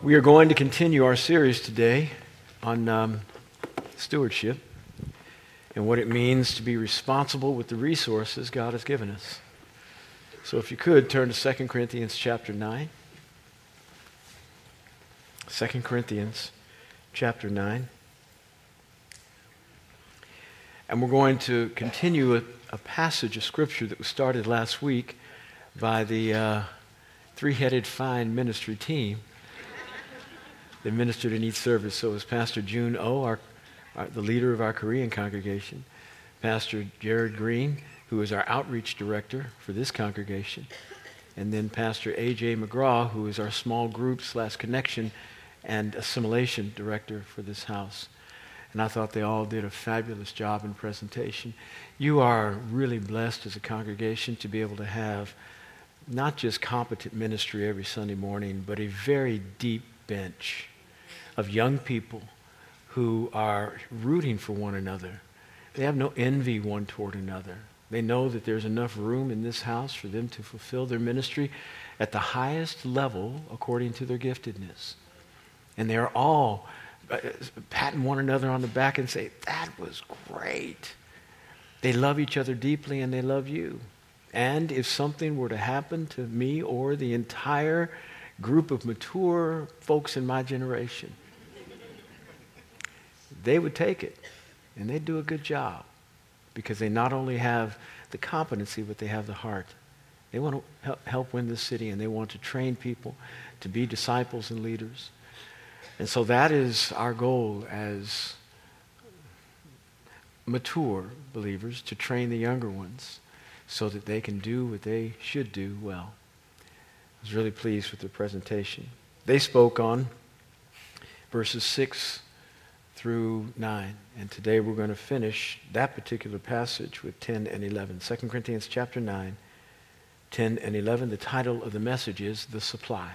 We are going to continue our series today on um, stewardship and what it means to be responsible with the resources God has given us. So if you could turn to 2 Corinthians chapter 9. 2 Corinthians chapter 9. And we're going to continue a, a passage of scripture that was started last week by the uh, three headed fine ministry team that ministered in each service. So it was Pastor June Oh, our, our, the leader of our Korean congregation, Pastor Jared Green, who is our outreach director for this congregation, and then Pastor A.J. McGraw, who is our small group slash connection and assimilation director for this house. And I thought they all did a fabulous job in presentation. You are really blessed as a congregation to be able to have not just competent ministry every Sunday morning, but a very deep bench of young people who are rooting for one another. They have no envy one toward another. They know that there's enough room in this house for them to fulfill their ministry at the highest level according to their giftedness. And they are all uh, patting one another on the back and say, That was great. They love each other deeply and they love you. And if something were to happen to me or the entire group of mature folks in my generation, they would take it and they'd do a good job because they not only have the competency, but they have the heart. They want to help win this city and they want to train people to be disciples and leaders. And so that is our goal as mature believers to train the younger ones so that they can do what they should do well. I was really pleased with their presentation. They spoke on verses 6 through 9. And today we're going to finish that particular passage with 10 and 11. 2 Corinthians chapter 9, 10 and 11. The title of the message is The Supply.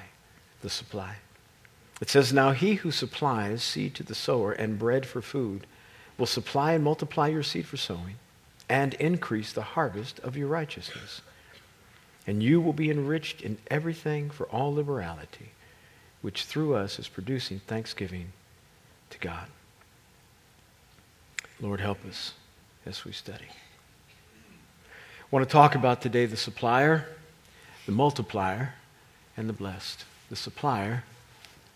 The Supply. It says, Now he who supplies seed to the sower and bread for food will supply and multiply your seed for sowing and increase the harvest of your righteousness. And you will be enriched in everything for all liberality, which through us is producing thanksgiving to God. Lord, help us as we study. I want to talk about today the supplier, the multiplier, and the blessed. The supplier,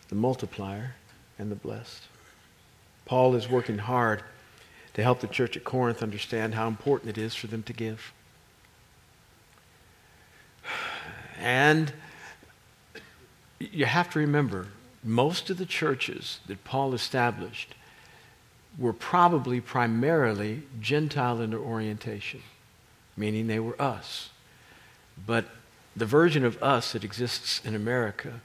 the multiplier, and the blessed. Paul is working hard to help the church at Corinth understand how important it is for them to give. And you have to remember, most of the churches that Paul established were probably primarily Gentile in their orientation, meaning they were us. But the version of us that exists in America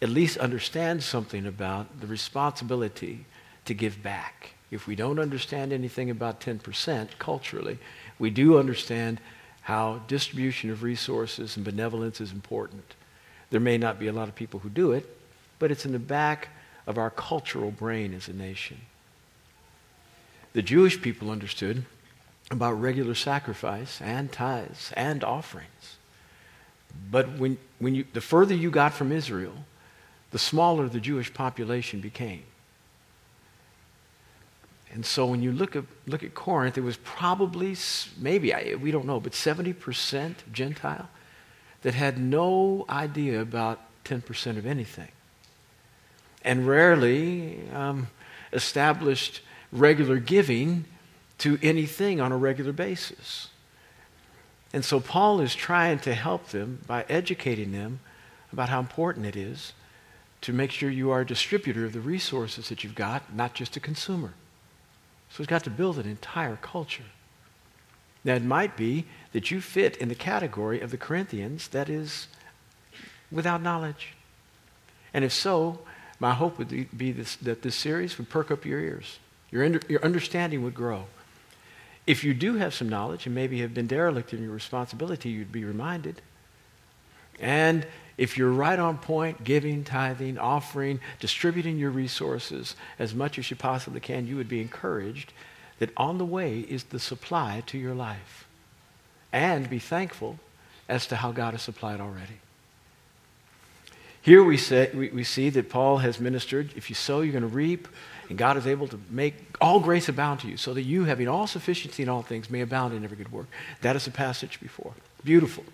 at least understands something about the responsibility to give back. If we don't understand anything about 10% culturally, we do understand how distribution of resources and benevolence is important. There may not be a lot of people who do it, but it's in the back of our cultural brain as a nation the Jewish people understood about regular sacrifice and tithes and offerings. But when, when you, the further you got from Israel, the smaller the Jewish population became. And so when you look at, look at Corinth, it was probably, maybe, we don't know, but 70% Gentile that had no idea about 10% of anything. And rarely um, established regular giving to anything on a regular basis. And so Paul is trying to help them by educating them about how important it is to make sure you are a distributor of the resources that you've got, not just a consumer. So he's got to build an entire culture. Now, it might be that you fit in the category of the Corinthians that is without knowledge. And if so, my hope would be this, that this series would perk up your ears your, under, your understanding would grow. If you do have some knowledge and maybe have been derelict in your responsibility, you'd be reminded. And if you're right on point, giving, tithing, offering, distributing your resources as much as you possibly can, you would be encouraged that on the way is the supply to your life. And be thankful as to how God has supplied already. Here we, say, we, we see that Paul has ministered if you sow, you're going to reap, and God is able to make all grace abound to you, so that you, having all sufficiency in all things, may abound in every good work. That is the passage before. Beautiful.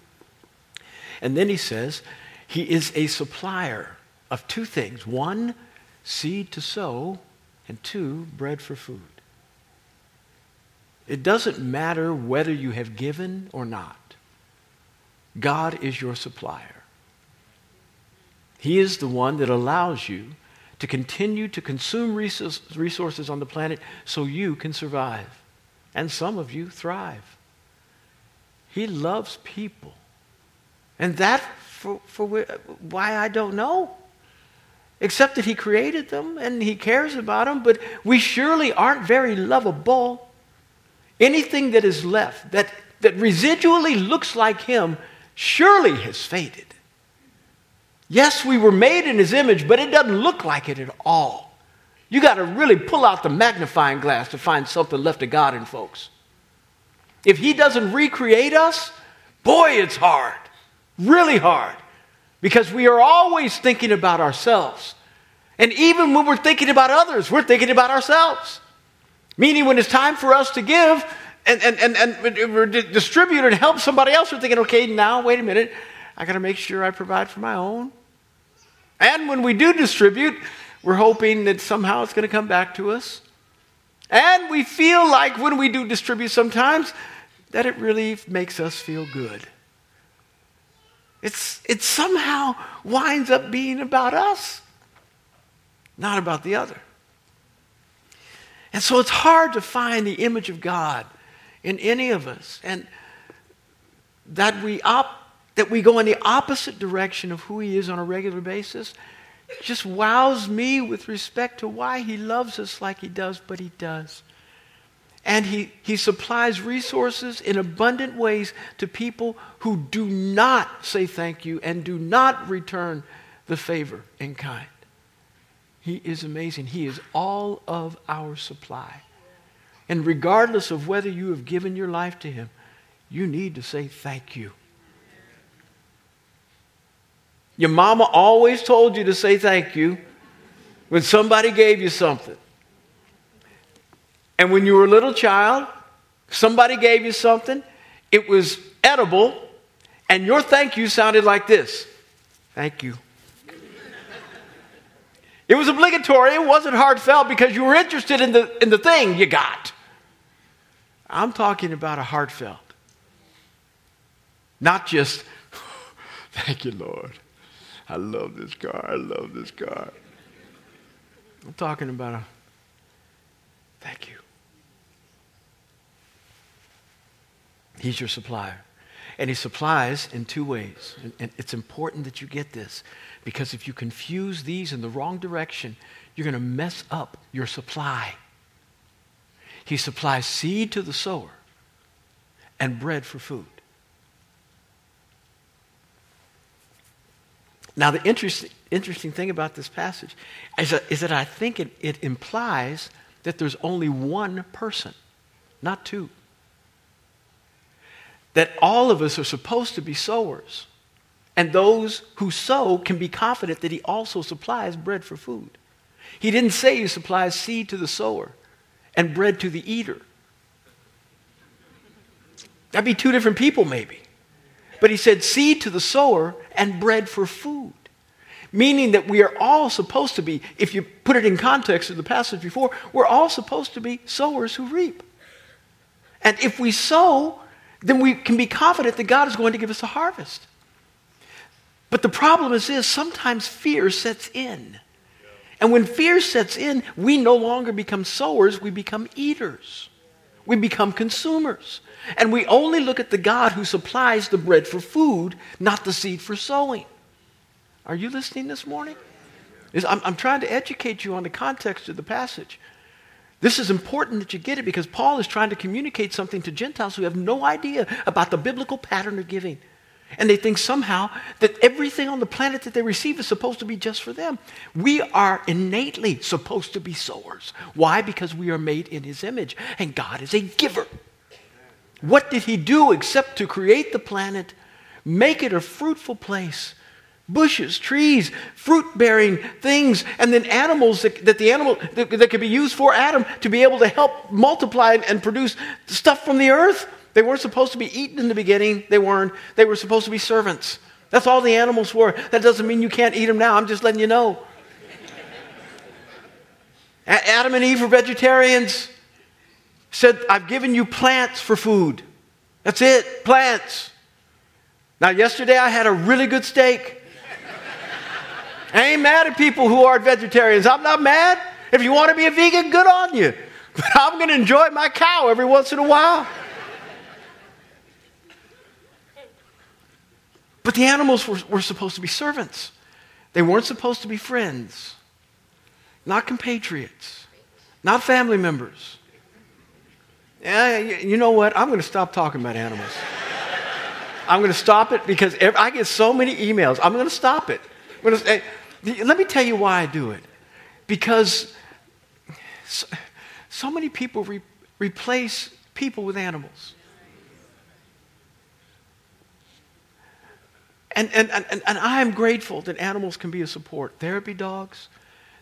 And then he says, He is a supplier of two things one, seed to sow, and two, bread for food. It doesn't matter whether you have given or not. God is your supplier. He is the one that allows you to continue to consume resources on the planet so you can survive. And some of you thrive. He loves people. And that, for, for why I don't know. Except that He created them and He cares about them, but we surely aren't very lovable. Anything that is left that, that residually looks like Him surely has faded. Yes, we were made in His image, but it doesn't look like it at all. You got to really pull out the magnifying glass to find something left of God in folks. If He doesn't recreate us, boy, it's hard. Really hard. Because we are always thinking about ourselves. And even when we're thinking about others, we're thinking about ourselves. Meaning, when it's time for us to give and, and, and, and distribute and help somebody else, we're thinking, okay, now, wait a minute, I got to make sure I provide for my own. And when we do distribute, we're hoping that somehow it's going to come back to us. And we feel like when we do distribute sometimes, that it really makes us feel good. It's, it somehow winds up being about us, not about the other. And so it's hard to find the image of God in any of us. And that we, op- that we go in the opposite direction of who He is on a regular basis just wows me with respect to why He loves us like He does, but He does. And he, he supplies resources in abundant ways to people who do not say thank you and do not return the favor in kind. He is amazing. He is all of our supply. And regardless of whether you have given your life to Him, you need to say thank you. Your mama always told you to say thank you when somebody gave you something. And when you were a little child, somebody gave you something, it was edible, and your thank you sounded like this Thank you. It was obligatory, it wasn't heartfelt because you were interested in the, in the thing you got. I'm talking about a heartfelt. Not just, thank you, Lord. I love this car. I love this car. I'm talking about a thank you. He's your supplier. And he supplies in two ways. And, it's important that you get this because if you confuse these in the wrong direction, you're going to mess up your supply. He supplies seed to the sower and bread for food. Now, the interesting, interesting thing about this passage is that, is that I think it, it implies that there's only one person, not two that all of us are supposed to be sowers. And those who sow can be confident that He also supplies bread for food. He didn't say He supplies seed to the sower and bread to the eater. That'd be two different people, maybe. But He said seed to the sower and bread for food. Meaning that we are all supposed to be, if you put it in context of the passage before, we're all supposed to be sowers who reap. And if we sow, then we can be confident that God is going to give us a harvest. But the problem is this sometimes fear sets in. And when fear sets in, we no longer become sowers, we become eaters. We become consumers. And we only look at the God who supplies the bread for food, not the seed for sowing. Are you listening this morning? I'm, I'm trying to educate you on the context of the passage. This is important that you get it because Paul is trying to communicate something to Gentiles who have no idea about the biblical pattern of giving. And they think somehow that everything on the planet that they receive is supposed to be just for them. We are innately supposed to be sowers. Why? Because we are made in his image, and God is a giver. What did he do except to create the planet, make it a fruitful place, bushes, trees, fruit bearing things, and then animals that, that the animal that, that could be used for Adam to be able to help multiply and produce stuff from the earth. They weren't supposed to be eaten in the beginning. They weren't. They were supposed to be servants. That's all the animals were. That doesn't mean you can't eat them now. I'm just letting you know. Adam and Eve were vegetarians. Said, I've given you plants for food. That's it, plants. Now, yesterday I had a really good steak. I ain't mad at people who are vegetarians. I'm not mad. If you want to be a vegan, good on you. But I'm going to enjoy my cow every once in a while. But the animals were, were supposed to be servants, they weren't supposed to be friends, not compatriots, not family members. Yeah, you know what? I'm going to stop talking about animals. I'm going to stop it because I get so many emails. I'm going to stop it. To say, let me tell you why I do it. Because so, so many people re, replace people with animals. And, and, and, and I am grateful that animals can be a support. Therapy dogs,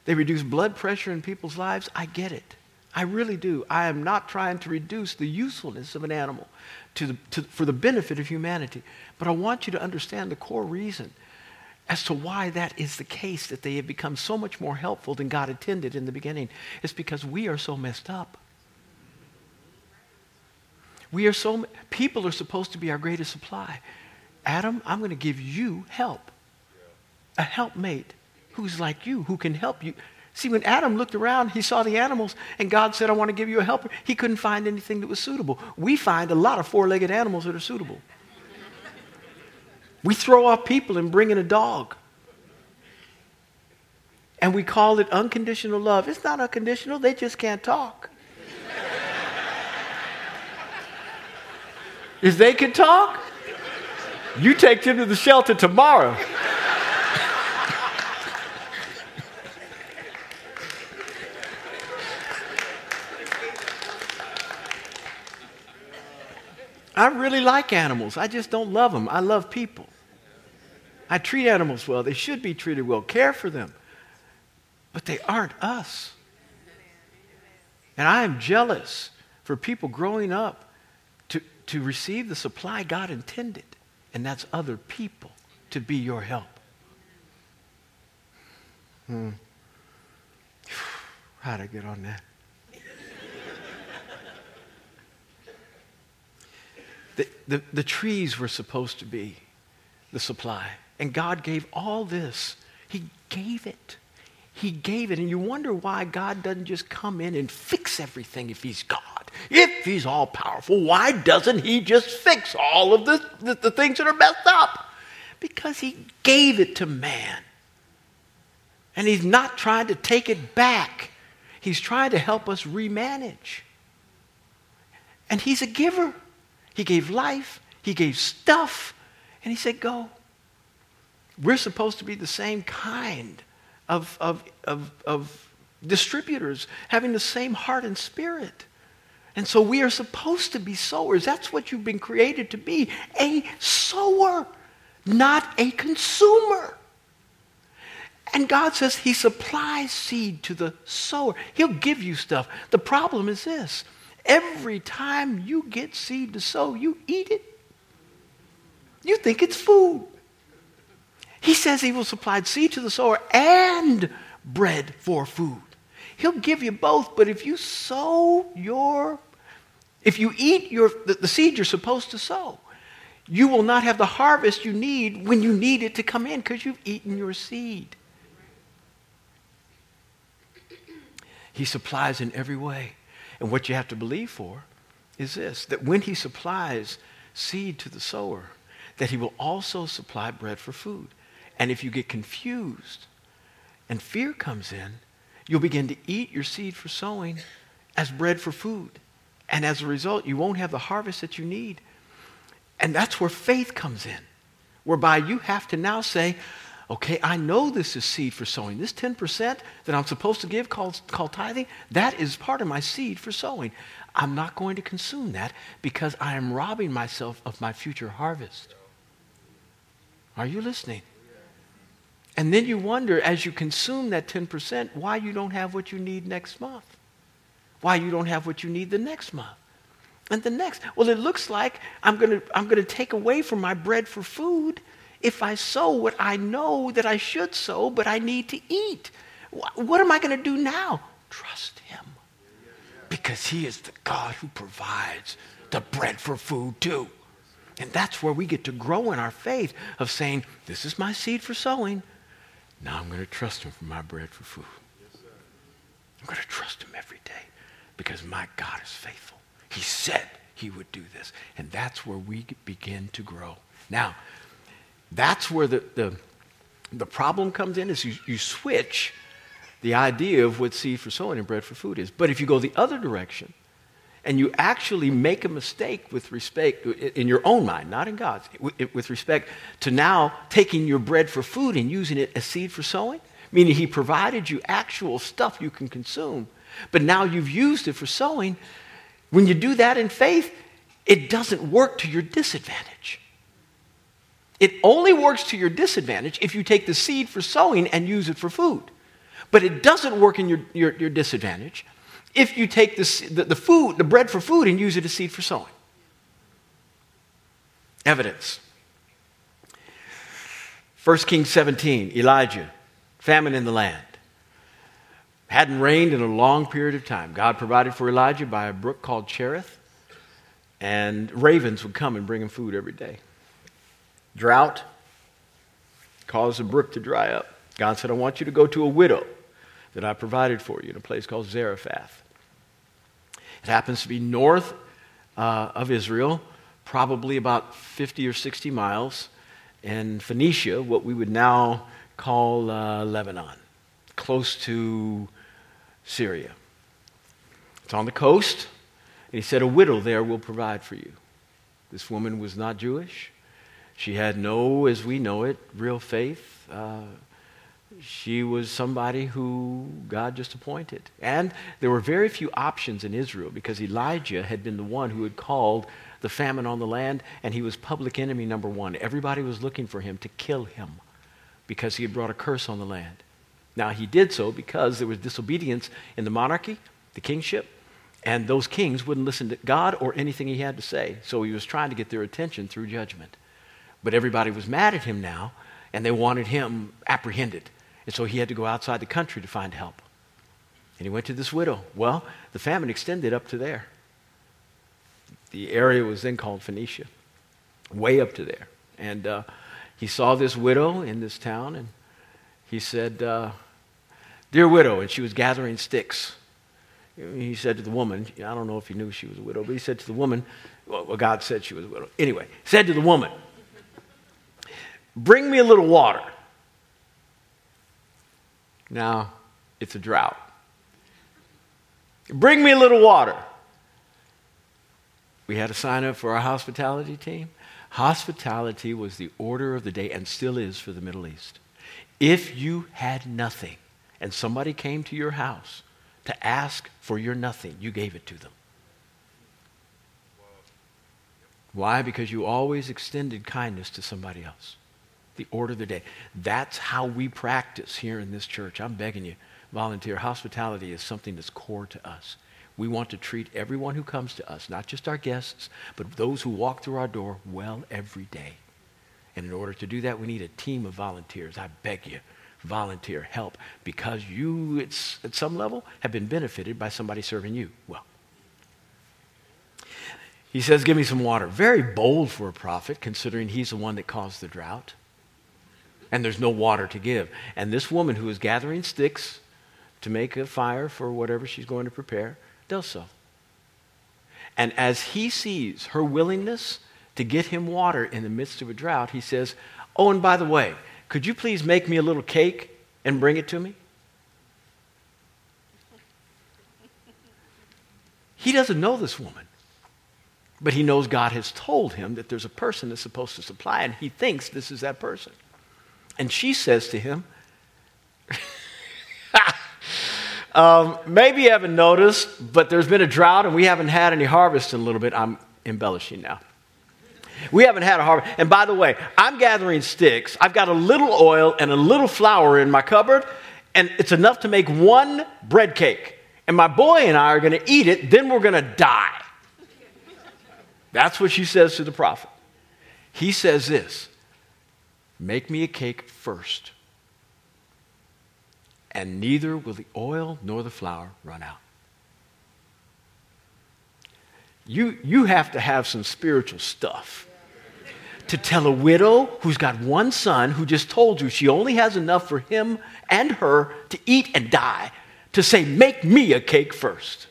they reduce blood pressure in people's lives. I get it. I really do. I am not trying to reduce the usefulness of an animal to the, to, for the benefit of humanity. But I want you to understand the core reason as to why that is the case, that they have become so much more helpful than God intended in the beginning. It's because we are so messed up. We are so, people are supposed to be our greatest supply. Adam, I'm going to give you help. A helpmate who's like you, who can help you. See, when Adam looked around, he saw the animals, and God said, I want to give you a helper. He couldn't find anything that was suitable. We find a lot of four legged animals that are suitable. We throw off people and bring in a dog. And we call it unconditional love. It's not unconditional, they just can't talk. if they can talk, you take them to the shelter tomorrow. I really like animals. I just don't love them. I love people. I treat animals well. They should be treated well, care for them. But they aren't us. And I am jealous for people growing up to, to receive the supply God intended and that's other people to be your help. Hmm. How'd I get on that? the, the, the trees were supposed to be the supply. And God gave all this. He gave it. He gave it. And you wonder why God doesn't just come in and fix everything if He's God. If He's all powerful, why doesn't He just fix all of the, the, the things that are messed up? Because He gave it to man. And He's not trying to take it back, He's trying to help us remanage. And He's a giver. He gave life, He gave stuff, and He said, Go. We're supposed to be the same kind of, of, of, of distributors, having the same heart and spirit. And so we are supposed to be sowers. That's what you've been created to be a sower, not a consumer. And God says He supplies seed to the sower. He'll give you stuff. The problem is this every time you get seed to sow, you eat it. You think it's food. He says he will supply seed to the sower and bread for food. He'll give you both, but if you sow your, if you eat your, the, the seed you're supposed to sow, you will not have the harvest you need when you need it to come in because you've eaten your seed. He supplies in every way. And what you have to believe for is this that when he supplies seed to the sower, that he will also supply bread for food. And if you get confused and fear comes in, you'll begin to eat your seed for sowing as bread for food. And as a result, you won't have the harvest that you need. And that's where faith comes in, whereby you have to now say, okay, I know this is seed for sowing. This 10% that I'm supposed to give called, called tithing, that is part of my seed for sowing. I'm not going to consume that because I am robbing myself of my future harvest. Are you listening? And then you wonder, as you consume that 10%, why you don't have what you need next month. Why you don't have what you need the next month. And the next. Well, it looks like I'm going to I'm going to take away from my bread for food if I sow what I know that I should sow, but I need to eat. What am I going to do now? Trust Him. Because He is the God who provides the bread for food too. And that's where we get to grow in our faith of saying, This is my seed for sowing. Now I'm going to trust Him for my bread for food. I'm going to trust Him every day because my God is faithful. He said He would do this. And that's where we begin to grow. Now, that's where the, the, the problem comes in is you, you switch the idea of what seed for sowing and bread for food is. But if you go the other direction, and you actually make a mistake with respect in your own mind, not in God's, with respect to now taking your bread for food and using it as seed for sowing, meaning He provided you actual stuff you can consume, but now you've used it for sowing. When you do that in faith, it doesn't work to your disadvantage. It only works to your disadvantage if you take the seed for sowing and use it for food. But it doesn't work in your, your, your disadvantage if you take the, the, food, the bread for food, and use it as seed for sowing. Evidence. 1 Kings 17, Elijah, famine in the land. Hadn't rained in a long period of time. God provided for Elijah by a brook called Cherith, and ravens would come and bring him food every day. Drought caused the brook to dry up. God said, I want you to go to a widow that I provided for you in a place called Zarephath. It happens to be north uh, of Israel, probably about 50 or 60 miles, in Phoenicia, what we would now call uh, Lebanon, close to Syria. It's on the coast, and he said, A widow there will provide for you. This woman was not Jewish. She had no, as we know it, real faith. Uh, she was somebody who God just appointed. And there were very few options in Israel because Elijah had been the one who had called the famine on the land, and he was public enemy number one. Everybody was looking for him to kill him because he had brought a curse on the land. Now, he did so because there was disobedience in the monarchy, the kingship, and those kings wouldn't listen to God or anything he had to say. So he was trying to get their attention through judgment. But everybody was mad at him now, and they wanted him apprehended. And so he had to go outside the country to find help. And he went to this widow. Well, the famine extended up to there. The area was then called Phoenicia, way up to there. And uh, he saw this widow in this town, and he said, uh, Dear widow, and she was gathering sticks. He said to the woman, I don't know if he knew she was a widow, but he said to the woman, well, God said she was a widow. Anyway, said to the woman, Bring me a little water. Now, it's a drought. Bring me a little water. We had to sign up for our hospitality team. Hospitality was the order of the day and still is for the Middle East. If you had nothing and somebody came to your house to ask for your nothing, you gave it to them. Why? Because you always extended kindness to somebody else the order of the day. That's how we practice here in this church. I'm begging you, volunteer. Hospitality is something that's core to us. We want to treat everyone who comes to us, not just our guests, but those who walk through our door, well every day. And in order to do that, we need a team of volunteers. I beg you, volunteer, help, because you, it's, at some level, have been benefited by somebody serving you well. He says, Give me some water. Very bold for a prophet, considering he's the one that caused the drought and there's no water to give. And this woman who is gathering sticks to make a fire for whatever she's going to prepare does so. And as he sees her willingness to get him water in the midst of a drought, he says, Oh, and by the way, could you please make me a little cake and bring it to me? He doesn't know this woman, but he knows God has told him that there's a person that's supposed to supply, and he thinks this is that person. And she says to him, um, Maybe you haven't noticed, but there's been a drought and we haven't had any harvest in a little bit. I'm embellishing now. We haven't had a harvest. And by the way, I'm gathering sticks. I've got a little oil and a little flour in my cupboard, and it's enough to make one bread cake. And my boy and I are going to eat it, then we're going to die. That's what she says to the prophet. He says this Make me a cake first, and neither will the oil nor the flour run out. You, you have to have some spiritual stuff to tell a widow who's got one son who just told you she only has enough for him and her to eat and die to say, Make me a cake first.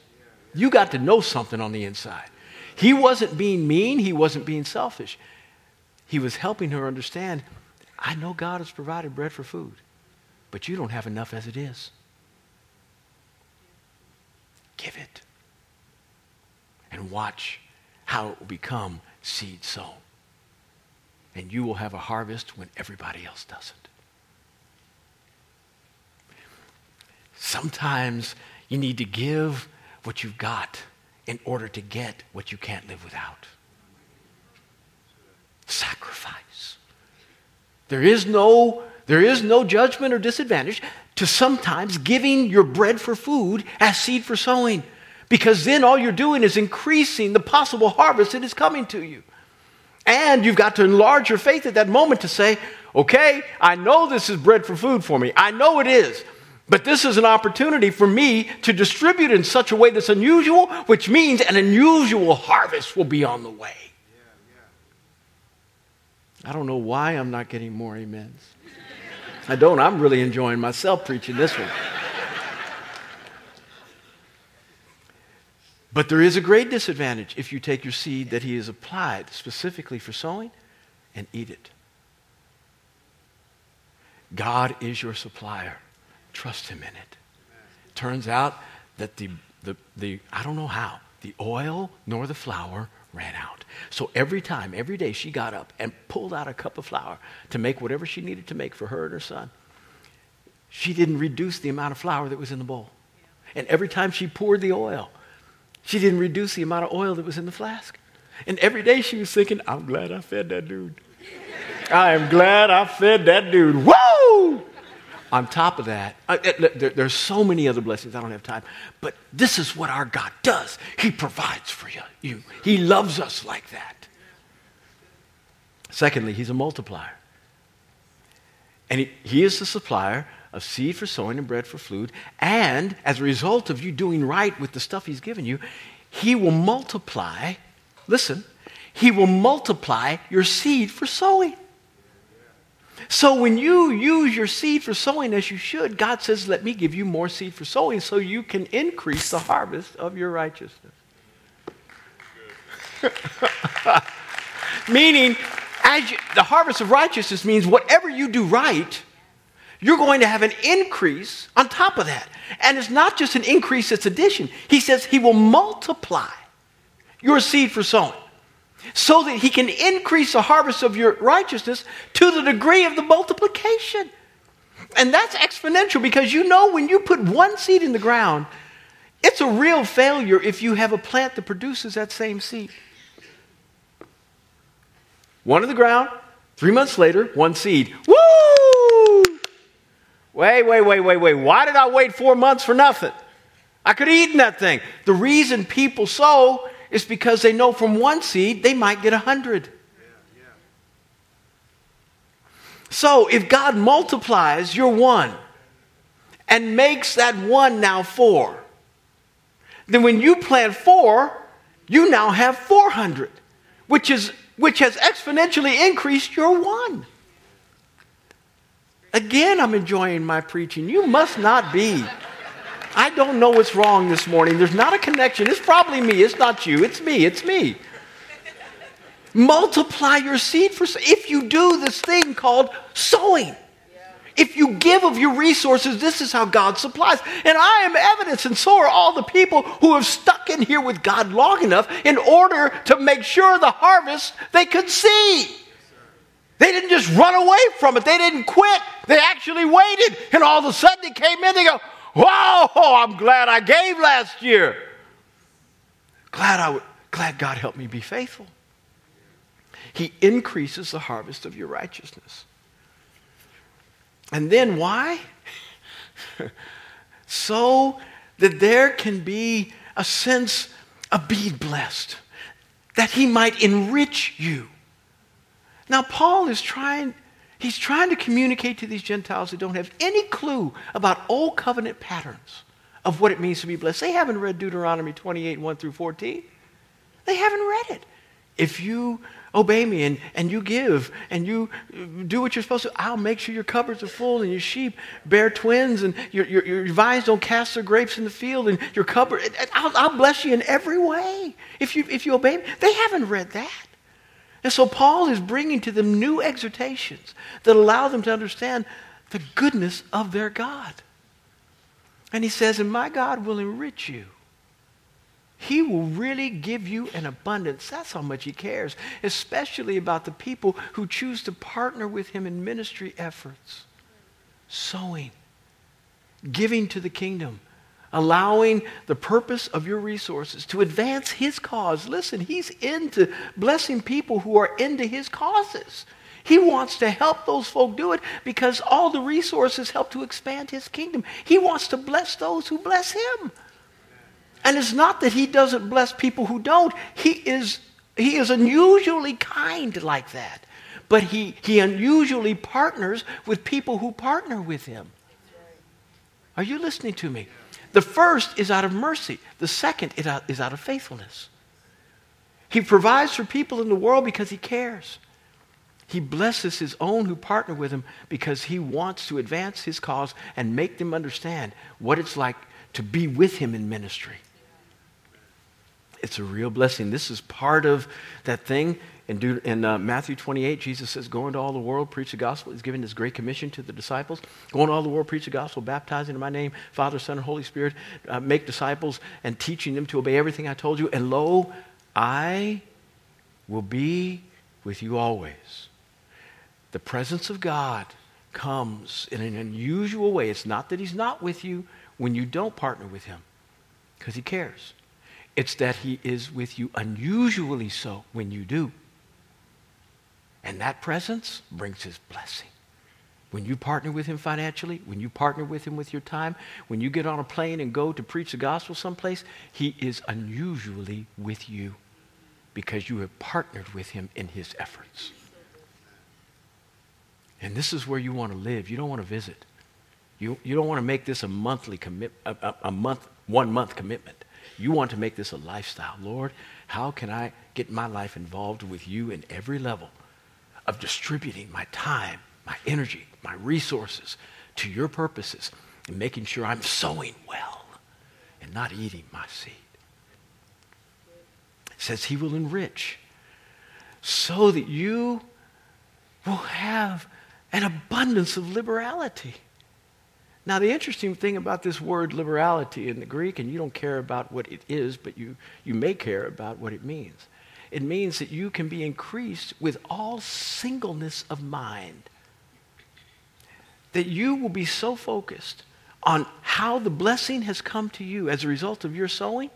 You got to know something on the inside. He wasn't being mean, he wasn't being selfish. He was helping her understand I know God has provided bread for food, but you don't have enough as it is. Give it. And watch how it will become seed sown. And you will have a harvest when everybody else doesn't. Sometimes you need to give what you've got in order to get what you can't live without. Sacrifice. There is no, there is no judgment or disadvantage to sometimes giving your bread for food as seed for sowing. Because then all you're doing is increasing the possible harvest that is coming to you. And you've got to enlarge your faith at that moment to say, okay, I know this is bread for food for me. I know it is. But this is an opportunity for me to distribute in such a way that's unusual, which means an unusual harvest will be on the way. I don't know why I'm not getting more amens. I don't. I'm really enjoying myself preaching this one. But there is a great disadvantage if you take your seed that he has applied specifically for sowing and eat it. God is your supplier. Trust him in it. Turns out that the, the, the, I don't know how, the oil nor the flour ran out. So every time, every day, she got up and pulled out a cup of flour to make whatever she needed to make for her and her son. She didn't reduce the amount of flour that was in the bowl. And every time she poured the oil, she didn't reduce the amount of oil that was in the flask. And every day she was thinking, I'm glad I fed that dude. I am glad I fed that dude. Woo! On top of that, uh, there, there's so many other blessings. I don't have time. But this is what our God does. He provides for you. you. He loves us like that. Secondly, He's a multiplier. And he, he is the supplier of seed for sowing and bread for food. And as a result of you doing right with the stuff He's given you, He will multiply, listen, He will multiply your seed for sowing. So when you use your seed for sowing as you should, God says, Let me give you more seed for sowing so you can increase the harvest of your righteousness. Meaning, as you, the harvest of righteousness means whatever you do right, you're going to have an increase on top of that. And it's not just an increase, it's addition. He says he will multiply your seed for sowing so that he can increase the harvest of your righteousness to the degree of the multiplication. And that's exponential because you know when you put one seed in the ground, it's a real failure if you have a plant that produces that same seed. One in the ground, three months later, one seed. Woo! Wait, wait, wait, wait, wait. Why did I wait four months for nothing? I could have eaten that thing. The reason people sow is because they know from one seed they might get a hundred. So if God multiplies your one and makes that one now four, then when you plant four, you now have 400, which, is, which has exponentially increased your one. Again, I'm enjoying my preaching. You must not be. I don't know what's wrong this morning. There's not a connection. It's probably me. It's not you. It's me. It's me. Multiply your seed for if you do this thing called sowing. If you give of your resources, this is how God supplies. And I am evidence, and so are all the people who have stuck in here with God long enough in order to make sure the harvest they could see. They didn't just run away from it, they didn't quit. They actually waited, and all of a sudden they came in, they go, Whoa, I'm glad I gave last year. Glad, I, glad God helped me be faithful. He increases the harvest of your righteousness. And then why? so that there can be a sense of being blessed, that he might enrich you. Now, Paul is trying, he's trying to communicate to these Gentiles who don't have any clue about old covenant patterns of what it means to be blessed. They haven't read Deuteronomy 28, 1 through 14. They haven't read it. If you obey me and, and you give and you do what you're supposed to, I'll make sure your cupboards are full and your sheep bear twins and your, your, your vines don't cast their grapes in the field and your cupboard, I'll, I'll bless you in every way if you, if you obey me. They haven't read that. And so Paul is bringing to them new exhortations that allow them to understand the goodness of their God. And he says, And my God will enrich you. He will really give you an abundance. That's how much he cares, especially about the people who choose to partner with him in ministry efforts. Sowing, giving to the kingdom, allowing the purpose of your resources to advance his cause. Listen, he's into blessing people who are into his causes. He wants to help those folk do it because all the resources help to expand his kingdom. He wants to bless those who bless him. And it's not that he doesn't bless people who don't. He is, he is unusually kind like that. But he, he unusually partners with people who partner with him. Are you listening to me? The first is out of mercy, the second is out, of faithfulness. He provides for people in the world because he cares. He blesses his own who partner with him because he wants to advance his cause and make them understand what it's like to be with him in ministry. It's a real blessing. This is part of that thing. In, in uh, Matthew 28, Jesus says, Go into all the world, preach the gospel. He's giving this great commission to the disciples. Go into all the world, preach the gospel, baptizing in my name, Father, Son, and Holy Spirit. Uh, make disciples and teaching them to obey everything I told you. And lo, I will be with you always the presence of God comes in an unusual way. It's not that He's not with you when you don't partner with Him, because He cares. It's that He is with you unusually so when you do. And that presence brings His blessing. When you partner with Him financially, when you partner with Him with your time, when you get on a plane and go to preach the gospel someplace, He is unusually with you because you have partnered with Him in His efforts. And this is where you want to live. You don't want to visit. You, you don't want to make this a monthly commit, a, a, a month, one month commitment. You want to make this a lifestyle. Lord, how can I get my life involved with you in every level of distributing my time, my energy, my resources to your purposes and making sure I'm sowing well and not eating my seed? It says he will enrich so that you will have an abundance of liberality. Now, the interesting thing about this word liberality in the Greek, and you don't care about what it is, but you, you may care about what it means. It means that you can be increased with all singleness of mind. That you will be so focused on how the blessing has come to you as a result of your sowing,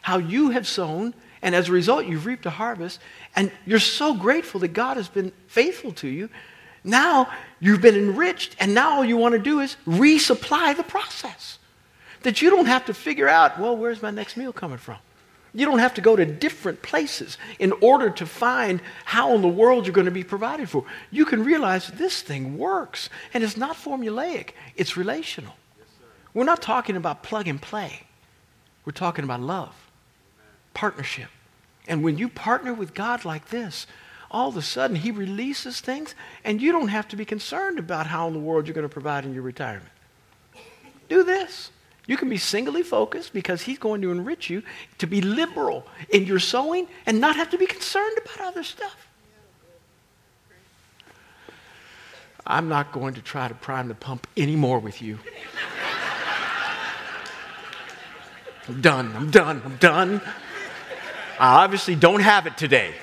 how you have sown, and as a result, you've reaped a harvest, and you're so grateful that God has been faithful to you now you've been enriched, and now all you want to do is resupply the process. That you don't have to figure out, well, where's my next meal coming from? You don't have to go to different places in order to find how in the world you're going to be provided for. You can realize this thing works, and it's not formulaic, it's relational. We're not talking about plug and play, we're talking about love, partnership. And when you partner with God like this, all of a sudden he releases things, and you don't have to be concerned about how in the world you're going to provide in your retirement. Do this. You can be singly focused because he's going to enrich you to be liberal in your sowing and not have to be concerned about other stuff. I'm not going to try to prime the pump anymore with you. I'm done. I'm done. I'm done. I obviously don't have it today.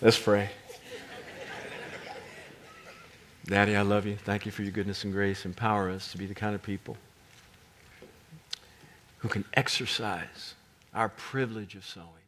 Let's pray. Daddy, I love you. Thank you for your goodness and grace. Empower us to be the kind of people who can exercise our privilege of sowing.